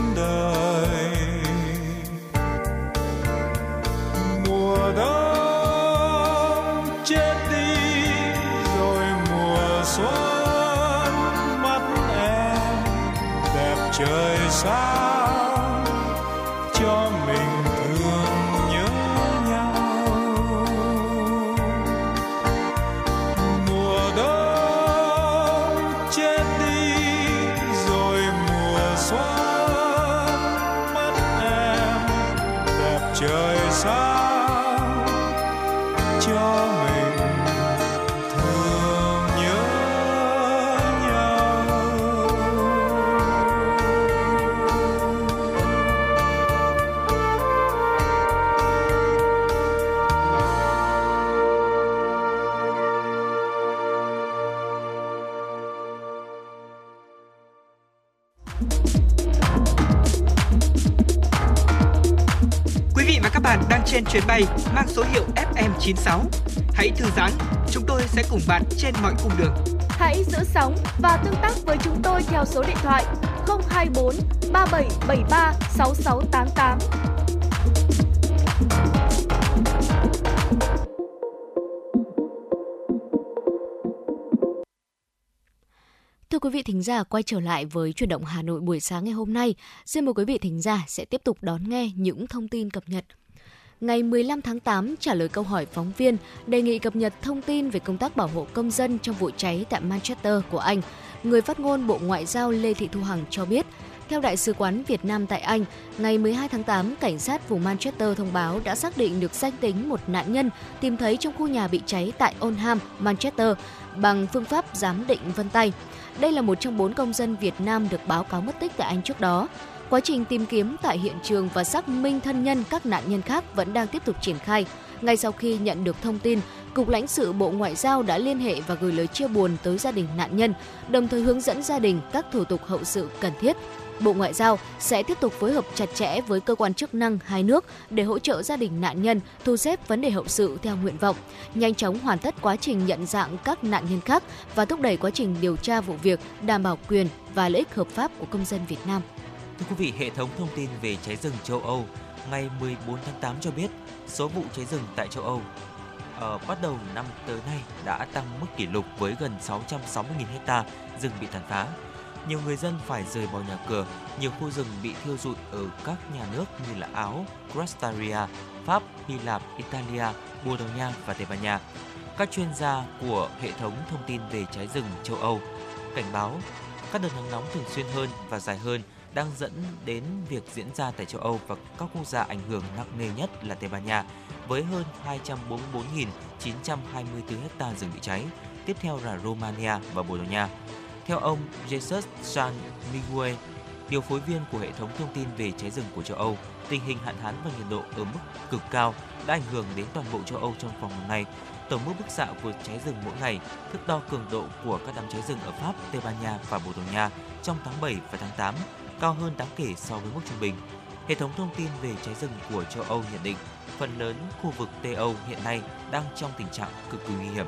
FM96. Hãy thư giãn, chúng tôi sẽ cùng bạn trên mọi cung đường. Hãy giữ sóng và tương tác với chúng tôi theo số điện thoại 024 3773 6688. Thưa quý vị thính giả, quay trở lại với chuyển động Hà Nội buổi sáng ngày hôm nay. Xin mời quý vị thính giả sẽ tiếp tục đón nghe những thông tin cập nhật. Ngày 15 tháng 8 trả lời câu hỏi phóng viên đề nghị cập nhật thông tin về công tác bảo hộ công dân trong vụ cháy tại Manchester của Anh. Người phát ngôn Bộ Ngoại giao Lê Thị Thu Hằng cho biết, theo Đại sứ quán Việt Nam tại Anh, ngày 12 tháng 8, cảnh sát vùng Manchester thông báo đã xác định được danh tính một nạn nhân tìm thấy trong khu nhà bị cháy tại Oldham, Manchester bằng phương pháp giám định vân tay. Đây là một trong bốn công dân Việt Nam được báo cáo mất tích tại Anh trước đó. Quá trình tìm kiếm tại hiện trường và xác minh thân nhân các nạn nhân khác vẫn đang tiếp tục triển khai. Ngay sau khi nhận được thông tin, Cục lãnh sự Bộ Ngoại giao đã liên hệ và gửi lời chia buồn tới gia đình nạn nhân, đồng thời hướng dẫn gia đình các thủ tục hậu sự cần thiết. Bộ Ngoại giao sẽ tiếp tục phối hợp chặt chẽ với cơ quan chức năng hai nước để hỗ trợ gia đình nạn nhân thu xếp vấn đề hậu sự theo nguyện vọng, nhanh chóng hoàn tất quá trình nhận dạng các nạn nhân khác và thúc đẩy quá trình điều tra vụ việc đảm bảo quyền và lợi ích hợp pháp của công dân Việt Nam. Thưa quý vị, hệ thống thông tin về cháy rừng châu Âu ngày 14 tháng 8 cho biết số vụ cháy rừng tại châu Âu ở bắt đầu năm tới nay đã tăng mức kỷ lục với gần 660.000 hecta rừng bị tàn phá. Nhiều người dân phải rời bỏ nhà cửa, nhiều khu rừng bị thiêu rụi ở các nhà nước như là Áo, Croatia, Pháp, Hy Lạp, Italia, Bồ Đào Nha và Tây Ban Nha. Các chuyên gia của hệ thống thông tin về cháy rừng châu Âu cảnh báo các đợt nắng nóng thường xuyên hơn và dài hơn đang dẫn đến việc diễn ra tại châu Âu và các quốc gia ảnh hưởng nặng nề nhất là Tây Ban Nha với hơn 244.924 hecta rừng bị cháy, tiếp theo là Romania và Bồ Đào Nha. Theo ông Jesus San Miguel, điều phối viên của hệ thống thông tin về cháy rừng của châu Âu, tình hình hạn hán và nhiệt độ ở mức cực cao đã ảnh hưởng đến toàn bộ châu Âu trong vòng một ngày. Tổng mức bức xạ của cháy rừng mỗi ngày, thước đo cường độ của các đám cháy rừng ở Pháp, Tây Ban Nha và Bồ Đào Nha trong tháng 7 và tháng 8 cao hơn đáng kể so với mức trung bình. Hệ thống thông tin về cháy rừng của châu Âu nhận định phần lớn khu vực Tây Âu hiện nay đang trong tình trạng cực kỳ nguy hiểm.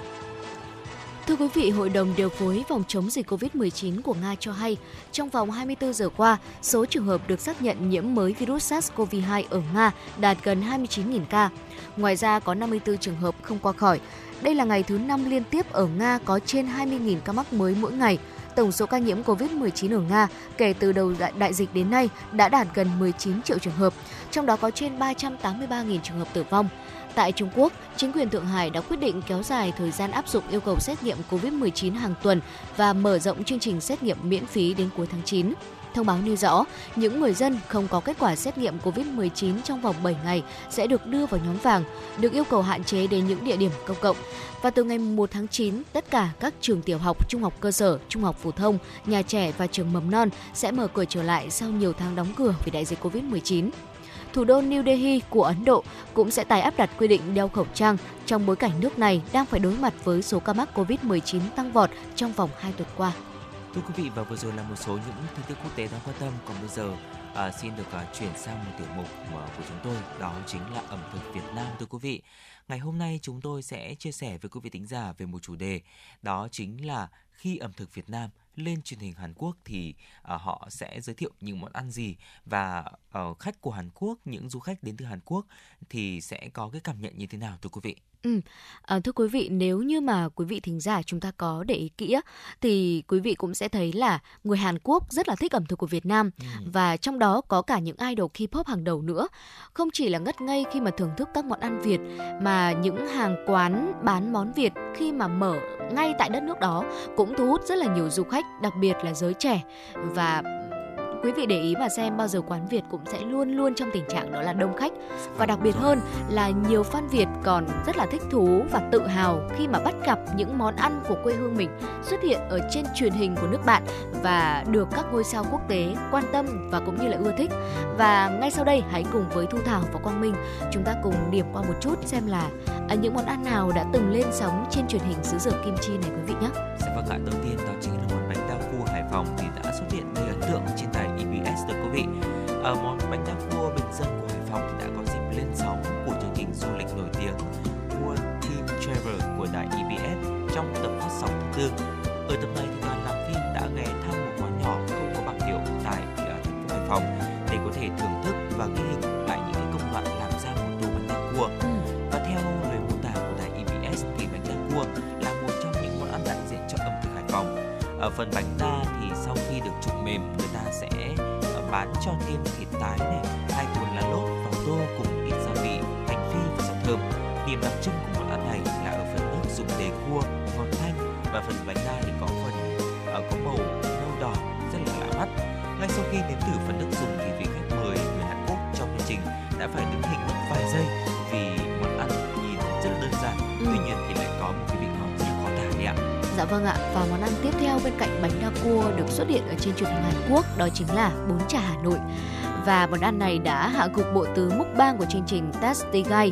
Thưa quý vị, Hội đồng điều phối phòng chống dịch COVID-19 của Nga cho hay, trong vòng 24 giờ qua, số trường hợp được xác nhận nhiễm mới virus SARS-CoV-2 ở Nga đạt gần 29.000 ca. Ngoài ra, có 54 trường hợp không qua khỏi. Đây là ngày thứ 5 liên tiếp ở Nga có trên 20.000 ca mắc mới mỗi ngày. Tổng số ca nhiễm COVID-19 ở Nga kể từ đầu đại, đại dịch đến nay đã đạt gần 19 triệu trường hợp, trong đó có trên 383.000 trường hợp tử vong. Tại Trung Quốc, chính quyền Thượng Hải đã quyết định kéo dài thời gian áp dụng yêu cầu xét nghiệm COVID-19 hàng tuần và mở rộng chương trình xét nghiệm miễn phí đến cuối tháng 9. Thông báo nêu rõ, những người dân không có kết quả xét nghiệm COVID-19 trong vòng 7 ngày sẽ được đưa vào nhóm vàng, được yêu cầu hạn chế đến những địa điểm công cộng. Và từ ngày 1 tháng 9, tất cả các trường tiểu học, trung học cơ sở, trung học phổ thông, nhà trẻ và trường mầm non sẽ mở cửa trở lại sau nhiều tháng đóng cửa vì đại dịch COVID-19 thủ đô New Delhi của Ấn Độ cũng sẽ tái áp đặt quy định đeo khẩu trang trong bối cảnh nước này đang phải đối mặt với số ca mắc COVID-19 tăng vọt trong vòng 2 tuần qua. Thưa quý vị và vừa rồi là một số những tin tức quốc tế đáng quan tâm. Còn bây giờ à, xin được à, chuyển sang một tiểu mục mà của chúng tôi đó chính là ẩm thực Việt Nam thưa quý vị. Ngày hôm nay chúng tôi sẽ chia sẻ với quý vị tính giả về một chủ đề đó chính là khi ẩm thực Việt Nam lên truyền hình Hàn Quốc thì uh, họ sẽ giới thiệu những món ăn gì và uh, khách của Hàn Quốc, những du khách đến từ Hàn Quốc thì sẽ có cái cảm nhận như thế nào thưa quý vị? Ừ. À, thưa quý vị, nếu như mà quý vị thính giả chúng ta có để ý kỹ thì quý vị cũng sẽ thấy là người Hàn Quốc rất là thích ẩm thực của Việt Nam ừ. và trong đó có cả những idol K-pop hàng đầu nữa. Không chỉ là ngất ngây khi mà thưởng thức các món ăn Việt mà những hàng quán bán món Việt khi mà mở ngay tại đất nước đó cũng thu hút rất là nhiều du khách, đặc biệt là giới trẻ và quý vị để ý mà xem bao giờ quán Việt cũng sẽ luôn luôn trong tình trạng đó là đông khách và đặc biệt hơn là nhiều fan Việt còn rất là thích thú và tự hào khi mà bắt gặp những món ăn của quê hương mình xuất hiện ở trên truyền hình của nước bạn và được các ngôi sao quốc tế quan tâm và cũng như là ưa thích và ngay sau đây hãy cùng với Thu Thảo và Quang Minh chúng ta cùng điểm qua một chút xem là à, những món ăn nào đã từng lên sóng trên truyền hình xứ sở kim chi này quý vị nhé. Dạ vâng ạ, đầu tiên đó chính là món bánh đa cua Hải Phòng thì đã xuất hiện vị. À, món bánh đa cua bình dân của Hải Phòng thì đã có dịp lên sóng của chương trình du lịch nổi tiếng Cua Team Travel của đài EBS trong tập phát sóng thứ tư. Ở tập này thì đoàn làm phim đã ghé thăm một quán nhỏ không có bảng hiệu tại uh, thành phố Hải Phòng để có thể thưởng thức và ghi hình lại những cái công đoạn làm ra một tô bánh đa cua. Ừ. Và theo lời mô tả của đài EBS thì bánh đa cua là một trong những món ăn đại diện cho ẩm thực Hải Phòng. Ở phần bánh đa thì sau khi được trụng mềm bán cho thêm thịt tái này, hai cuốn lá lốt vào tô cùng ít gia vị, hành phi và rau thơm. Điểm đặc trưng của món ăn này là ở phần nước dùng để cua ngọt thanh và phần bánh đa thì có phần ở có màu nâu đỏ rất là lạ mắt. Ngay sau khi nếm thử phần nước dùng thì vị khách mời người Hàn Quốc trong chương trình đã phải đứng hình mất vài giây Dạ vâng ạ, và món ăn tiếp theo bên cạnh bánh đa cua được xuất hiện ở trên truyền hình Hàn Quốc đó chính là bún chả Hà Nội. Và món ăn này đã hạ gục bộ tứ mukbang của chương trình Tasty Guy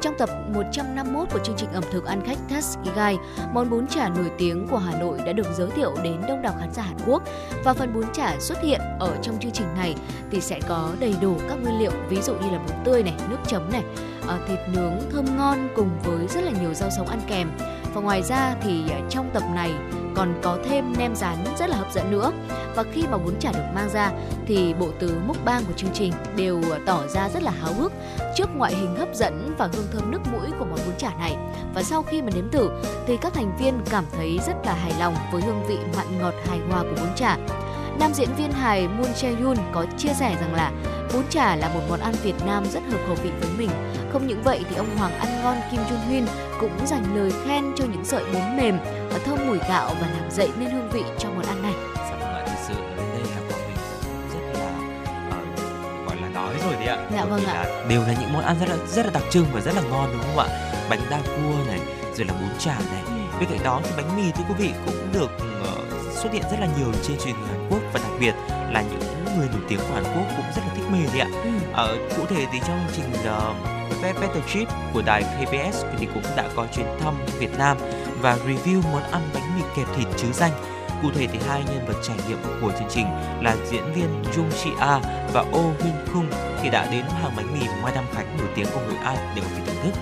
Trong tập 151 của chương trình ẩm thực ăn khách Tasty Guy món bún chả nổi tiếng của Hà Nội đã được giới thiệu đến đông đảo khán giả Hàn Quốc. Và phần bún chả xuất hiện ở trong chương trình này thì sẽ có đầy đủ các nguyên liệu ví dụ như là bún tươi này, nước chấm này, à, thịt nướng thơm ngon cùng với rất là nhiều rau sống ăn kèm. Và ngoài ra thì à, trong tập này còn có thêm nem rán rất là hấp dẫn nữa. Và khi mà bún chả được mang ra thì bộ tứ mukbang của chương trình đều à, tỏ ra rất là háo hức trước ngoại hình hấp dẫn và hương thơm nước mũi của món bún chả này. Và sau khi mà nếm thử thì các thành viên cảm thấy rất là hài lòng với hương vị mặn ngọt hài hòa của bún chả. Nam diễn viên hài Moon Chae-yoon có chia sẻ rằng là bún chả là một món ăn Việt Nam rất hợp khẩu vị với mình. Không những vậy thì ông Hoàng ăn ngon Kim Jun Hyun cũng dành lời khen cho những sợi bún mềm và thơm mùi gạo và làm dậy nên hương vị cho món ăn này. Dạ vâng ạ, thực sự đến đây là bọn mình rất là ờ, gọi là nói rồi đấy ạ. Dạ vâng ạ. đều là những món ăn rất là rất là đặc trưng và rất là ngon đúng không ạ? Bánh đa cua này, rồi là bún chả này. Bên cạnh đó thì bánh mì thưa quý vị cũng được ờ, xuất hiện rất là nhiều trên truyền hình Hàn Quốc và đặc biệt là những người nổi tiếng của Hàn Quốc cũng rất là thích mì đấy ạ. Ừ. Ờ, cụ thể thì trong chương trình uh, Better Trip của đài KBS thì cũng đã có chuyến thăm Việt Nam và review món ăn bánh mì kẹp thịt chứ danh. Cụ thể thì hai nhân vật trải nghiệm của chương trình là diễn viên Jung Chi A và Oh Hyun Kung thì đã đến hàng bánh mì Đăng Khánh nổi tiếng của người An để có thể thưởng thức.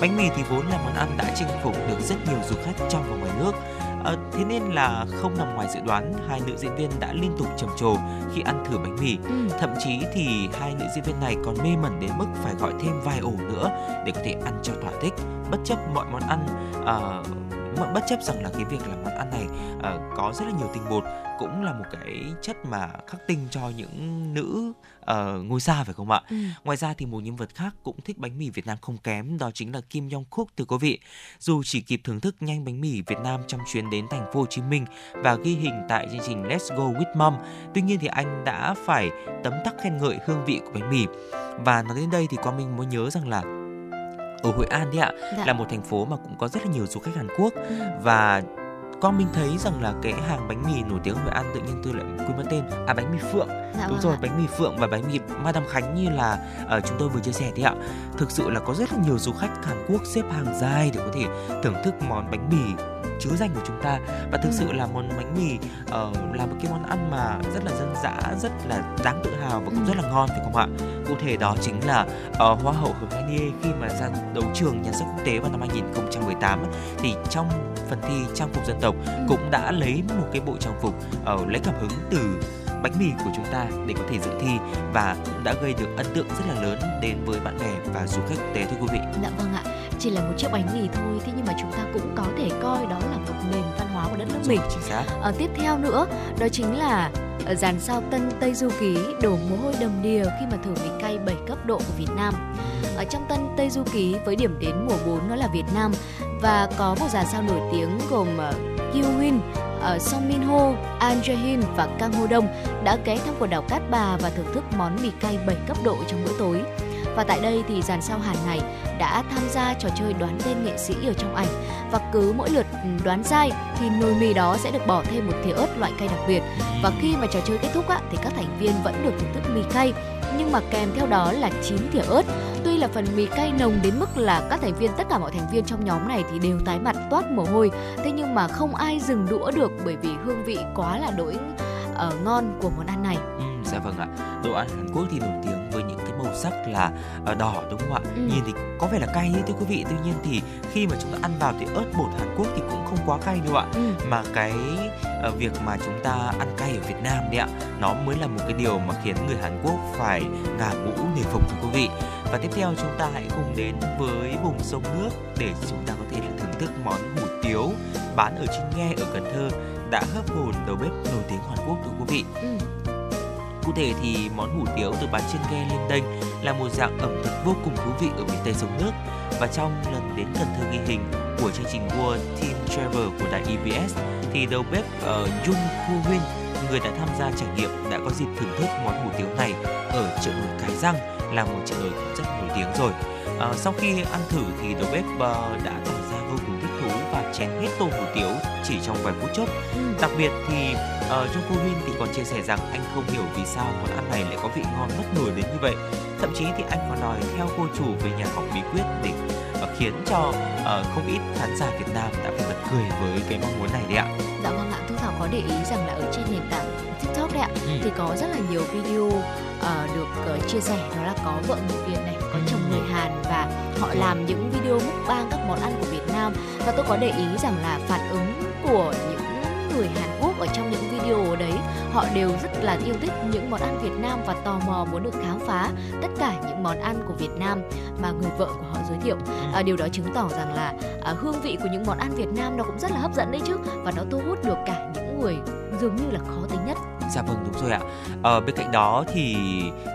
Bánh mì thì vốn là món ăn đã chinh phục được rất nhiều du khách trong và ngoài nước. Ờ, thế nên là không nằm ngoài dự đoán, hai nữ diễn viên đã liên tục trầm trồ khi ăn thử bánh mì. Ừ. Thậm chí thì hai nữ diễn viên này còn mê mẩn đến mức phải gọi thêm vài ổ nữa để có thể ăn cho thỏa thích, bất chấp mọi món ăn ờ, bất chấp rằng là cái việc là món ăn này uh, có rất là nhiều tinh bột cũng là một cái chất mà khắc tinh cho những nữ uh, ngôi sao phải không ạ? Ừ. Ngoài ra thì một nhân vật khác cũng thích bánh mì Việt Nam không kém đó chính là Kim Jong Kook thưa quý vị. Dù chỉ kịp thưởng thức nhanh bánh mì Việt Nam trong chuyến đến thành phố Hồ Chí Minh và ghi hình tại chương trình Let's Go with Mom, tuy nhiên thì anh đã phải tấm tắc khen ngợi hương vị của bánh mì. Và nói đến đây thì Quang Minh mới nhớ rằng là ở Hội An đấy ạ dạ. là một thành phố mà cũng có rất là nhiều du khách Hàn Quốc ừ. và con mình thấy rằng là cái hàng bánh mì nổi tiếng ở Hội An tự nhiên tôi lại quên mất tên à bánh mì Phượng dạ, đúng vâng rồi ạ. bánh mì Phượng và bánh mì Madame Khánh như là uh, chúng tôi vừa chia sẻ thì ạ thực sự là có rất là nhiều du khách Hàn Quốc xếp hàng dài để có thể thưởng thức món bánh mì chứa danh của chúng ta và thực ừ. sự là món bánh mì uh, là một cái món ăn mà rất là dân dã rất là đáng tự hào và cũng ừ. rất là ngon phải không ạ cụ thể đó chính là uh, hoa hậu Hồng Hanie khi mà ra đấu trường nhan sắc quốc tế vào năm 2018 thì trong phần thi trang phục dân tộc ừ. cũng đã lấy một cái bộ trang phục uh, lấy cảm hứng từ bánh mì của chúng ta để có thể dự thi và cũng đã gây được ấn tượng rất là lớn đến với bạn bè và du khách quốc tế thưa quý vị. Dạ vâng ạ chỉ là một chiếc bánh mì thôi thế nhưng mà chúng ta cũng có thể coi đó là một nền văn hóa của đất nước mình chính xác. À, tiếp theo nữa đó chính là ở dàn sao Tân Tây Du Ký đổ mồ hôi đầm đìa khi mà thử mì cay 7 cấp độ của Việt Nam. Ở trong Tân Tây Du Ký với điểm đến mùa 4 đó là Việt Nam và có một dàn sao nổi tiếng gồm uh, Kyu uh, Song Min Ho, An Jae Hin và Kang Ho Dong đã ghé thăm quần đảo Cát Bà và thưởng thức món mì cay 7 cấp độ trong bữa tối. Và tại đây thì dàn sao Hàn này đã tham gia trò chơi đoán tên nghệ sĩ ở trong ảnh và cứ mỗi lượt ừ, đoán sai thì nồi mì đó sẽ được bỏ thêm một thìa ớt loại cay đặc biệt và khi mà trò chơi kết thúc á, thì các thành viên vẫn được thưởng thức mì cay nhưng mà kèm theo đó là 9 thìa ớt. Tuy là phần mì cay nồng đến mức là các thành viên tất cả mọi thành viên trong nhóm này thì đều tái mặt toát mồ hôi, thế nhưng mà không ai dừng đũa được bởi vì hương vị quá là đỗi uh, ngon của món ăn này. Ừ, dạ vâng ạ. Đồ ăn Hàn Quốc thì nổi tiếng với màu sắc là uh, đỏ đúng không ạ? Ừ. Nhìn thì có vẻ là cay ấy, thưa quý vị. Tuy nhiên thì khi mà chúng ta ăn vào thì ớt bột Hàn Quốc thì cũng không quá cay đâu ạ. Ừ. Mà cái uh, việc mà chúng ta ăn cay ở Việt Nam đấy ạ, nó mới là một cái điều mà khiến người Hàn Quốc phải ngả mũ nề phục thưa quý vị. Và tiếp theo chúng ta hãy cùng đến với vùng sông nước để chúng ta có thể là thưởng thức món hủ tiếu bán ở trên nghe ở Cần Thơ đã hấp hồn đầu bếp nổi tiếng Hàn Quốc thưa quý vị. Ừ. Cụ thể thì món hủ tiếu từ bán trên ghe lên đênh là một dạng ẩm thực vô cùng thú vị ở miền Tây sông nước và trong lần đến Cần Thơ ghi hình của chương trình World Team Travel của đài EBS thì đầu bếp uh, Jung Koo Huynh người đã tham gia trải nghiệm đã có dịp thưởng thức món hủ tiếu này ở chợ nổi Cái Răng là một chợ nổi rất nổi tiếng rồi. Uh, sau khi ăn thử thì đầu bếp uh, đã tỏ ra vô cùng thích thú và chén hết tô hủ tiếu chỉ trong vài phút chốc. Ừ. Đặc biệt thì uh, Jung Koo Huynh thì còn chia sẻ rằng anh không hiểu vì sao món ăn này lại có vị ngon bất ngờ đến như vậy. Thậm chí thì anh còn đòi theo cô chủ về nhà học bí quyết để uh, khiến cho uh, không ít khán giả Việt Nam đã phải bật cười với cái mong muốn này đấy ạ. Dạ vâng ạ, Thu Thảo có để ý rằng là ở trên nền tảng TikTok đấy ạ, ừ. thì có rất là nhiều video uh, được uh, chia sẻ đó là có vợ người Việt này, có chồng người Hàn và họ làm những video mukbang các món ăn của Việt Nam và tôi có để ý rằng là phản ứng của những người Hàn Quốc ở trong những video đấy họ đều rất là yêu thích những món ăn Việt Nam và tò mò muốn được khám phá tất cả những món ăn của Việt Nam mà người vợ của họ giới thiệu. À, điều đó chứng tỏ rằng là à, hương vị của những món ăn Việt Nam nó cũng rất là hấp dẫn đấy chứ và nó thu hút được cả những người dường như là khó tính nhất. Dạ vâng đúng rồi ạ. Ở ờ, bên cạnh đó thì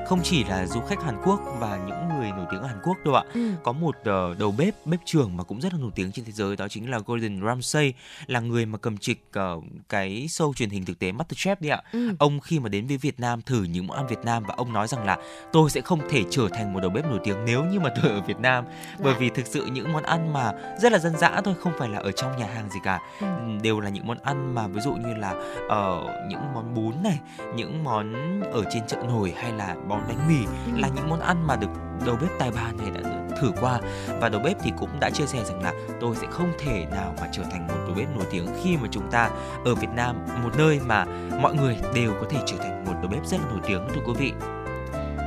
không chỉ là du khách Hàn Quốc và những người nổi tiếng ở Hàn Quốc đâu ạ. Ừ. Có một uh, đầu bếp bếp trưởng mà cũng rất là nổi tiếng trên thế giới đó chính là Gordon Ramsay là người mà cầm trịch uh, cái show truyền hình thực tế MasterChef đi ạ. Ừ. Ông khi mà đến với Việt Nam thử những món ăn Việt Nam và ông nói rằng là tôi sẽ không thể trở thành một đầu bếp nổi tiếng nếu như mà tôi ở Việt Nam dạ. bởi vì thực sự những món ăn mà rất là dân dã thôi không phải là ở trong nhà hàng gì cả. Ừ. Đều là những món ăn mà ví dụ như là uh, những món bún này những món ở trên chợ nổi hay là món bánh mì là những món ăn mà được đầu bếp tài ba này đã thử qua và đầu bếp thì cũng đã chia sẻ rằng là tôi sẽ không thể nào mà trở thành một đầu bếp nổi tiếng khi mà chúng ta ở Việt Nam một nơi mà mọi người đều có thể trở thành một đầu bếp rất là nổi tiếng thưa quý vị.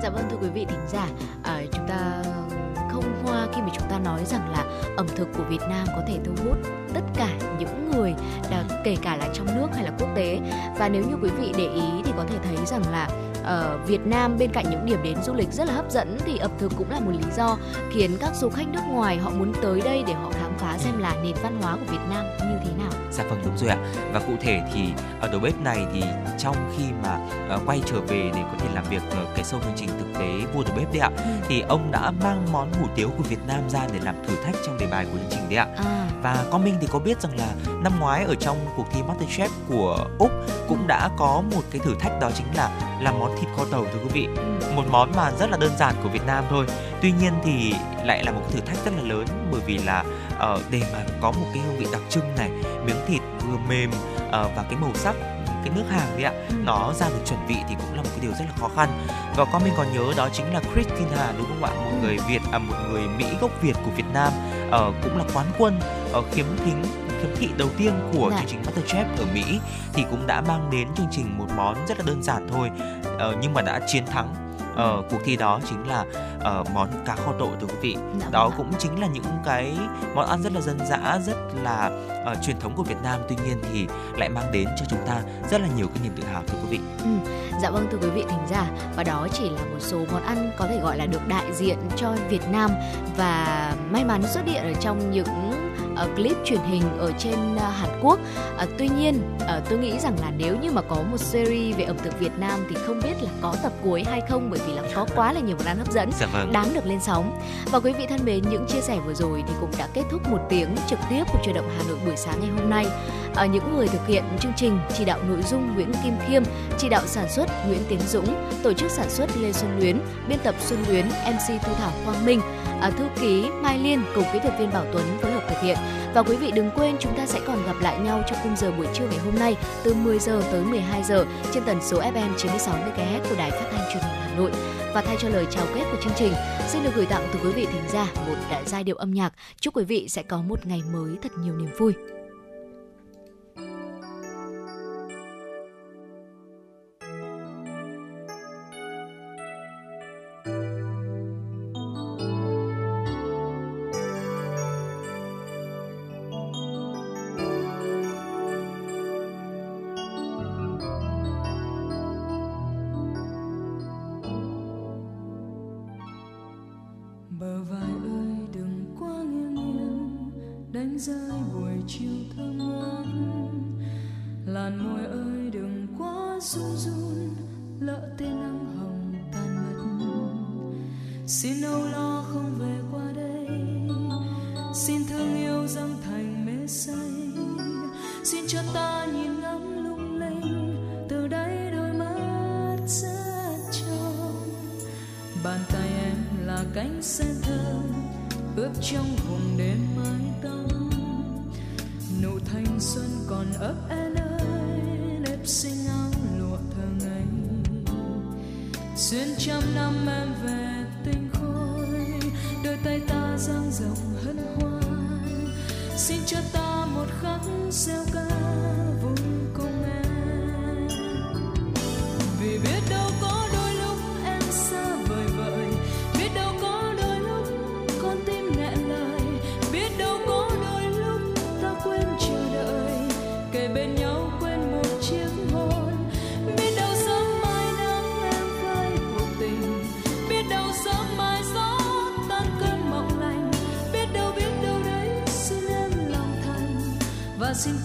Dạ vâng thưa quý vị thính giả, à, chúng ta không hoa khi mà chúng ta nói rằng là ẩm thực của Việt Nam có thể thu hút tất cả những người là kể cả là trong nước hay là quốc tế và nếu như quý vị để ý thì có thể thấy rằng là ở Việt Nam bên cạnh những điểm đến du lịch rất là hấp dẫn thì ẩm thực cũng là một lý do khiến các du khách nước ngoài họ muốn tới đây để họ khám phá xem là nền văn hóa của Việt Nam. Dạ vâng đúng rồi ạ. Và cụ thể thì ở đầu bếp này thì trong khi mà uh, quay trở về để có thể làm việc ở cái sâu chương trình thực tế vua đầu bếp đấy ạ, ừ. thì ông đã mang món hủ tiếu của Việt Nam ra để làm thử thách trong đề bài của chương trình đấy ạ. À. Và con Minh thì có biết rằng là năm ngoái ở trong cuộc thi MasterChef của Úc cũng đã có một cái thử thách đó chính là làm món thịt kho tàu thưa quý vị. Ừ. Một món mà rất là đơn giản của Việt Nam thôi. Tuy nhiên thì lại là một cái thử thách rất là lớn bởi vì là uh, để mà có một cái hương vị đặc trưng này miếng thịt vừa mềm uh, và cái màu sắc cái nước hàng đấy ạ nó ra được chuẩn vị thì cũng là một cái điều rất là khó khăn và con mình còn nhớ đó chính là Christina đúng không ạ một người Việt à một người Mỹ gốc Việt của Việt Nam uh, cũng là quán quân uh, khiếm thính khiếm thị đầu tiên của Đã. Dạ. chương trình MasterChef ở Mỹ thì cũng đã mang đến chương trình một món rất là đơn giản thôi uh, nhưng mà đã chiến thắng uh, cuộc thi đó chính là uh, món cá kho tộ thưa quý vị. Dạ, đó vâng cũng chính là những cái món ăn rất là dân dã rất là uh, truyền thống của Việt Nam. Tuy nhiên thì lại mang đến cho chúng ta rất là nhiều cái niềm tự hào thưa quý vị. Ừ. dạ vâng thưa quý vị thính giả. Và đó chỉ là một số món ăn có thể gọi là được đại diện cho Việt Nam. Và may mắn xuất hiện ở trong những uh, clip truyền hình ở trên uh, Hàn Quốc. Uh, tuy nhiên, uh, tôi nghĩ rằng là nếu như mà có một series về ẩm thực Việt Nam thì không biết là có tập cuối hay không bởi vì là có quá là nhiều món ăn hấp dẫn dạ vâng. đáng được lên sóng. Và quý vị thân mến, những chia sẻ vừa rồi thì cũng đã kết thúc một tiếng trực tiếp của truyền động Hà Nội buổi sáng ngày hôm nay. Uh, những người thực hiện chương trình chỉ đạo nội dung Nguyễn Kim Khiêm, chỉ đạo sản xuất Nguyễn Tiến Dũng, tổ chức sản xuất Lê Xuân Luyến, biên tập Xuân Luyến, MC Thu Thảo Quang Minh, thư ký Mai Liên cùng kỹ thuật viên Bảo Tuấn thực hiện. Và quý vị đừng quên chúng ta sẽ còn gặp lại nhau trong khung giờ buổi trưa ngày hôm nay từ 10 giờ tới 12 giờ trên tần số FM 96 MHz của Đài Phát thanh Truyền hình Hà Nội. Và thay cho lời chào kết của chương trình, xin được gửi tặng từ quý vị thính giả một đại giai điệu âm nhạc. Chúc quý vị sẽ có một ngày mới thật nhiều niềm vui. Xinh áo lụa thường ngày xuyên trăm năm em về tinh khôi đôi tay ta dang rộng hân hoan xin cho ta một khắc gieo ca đâu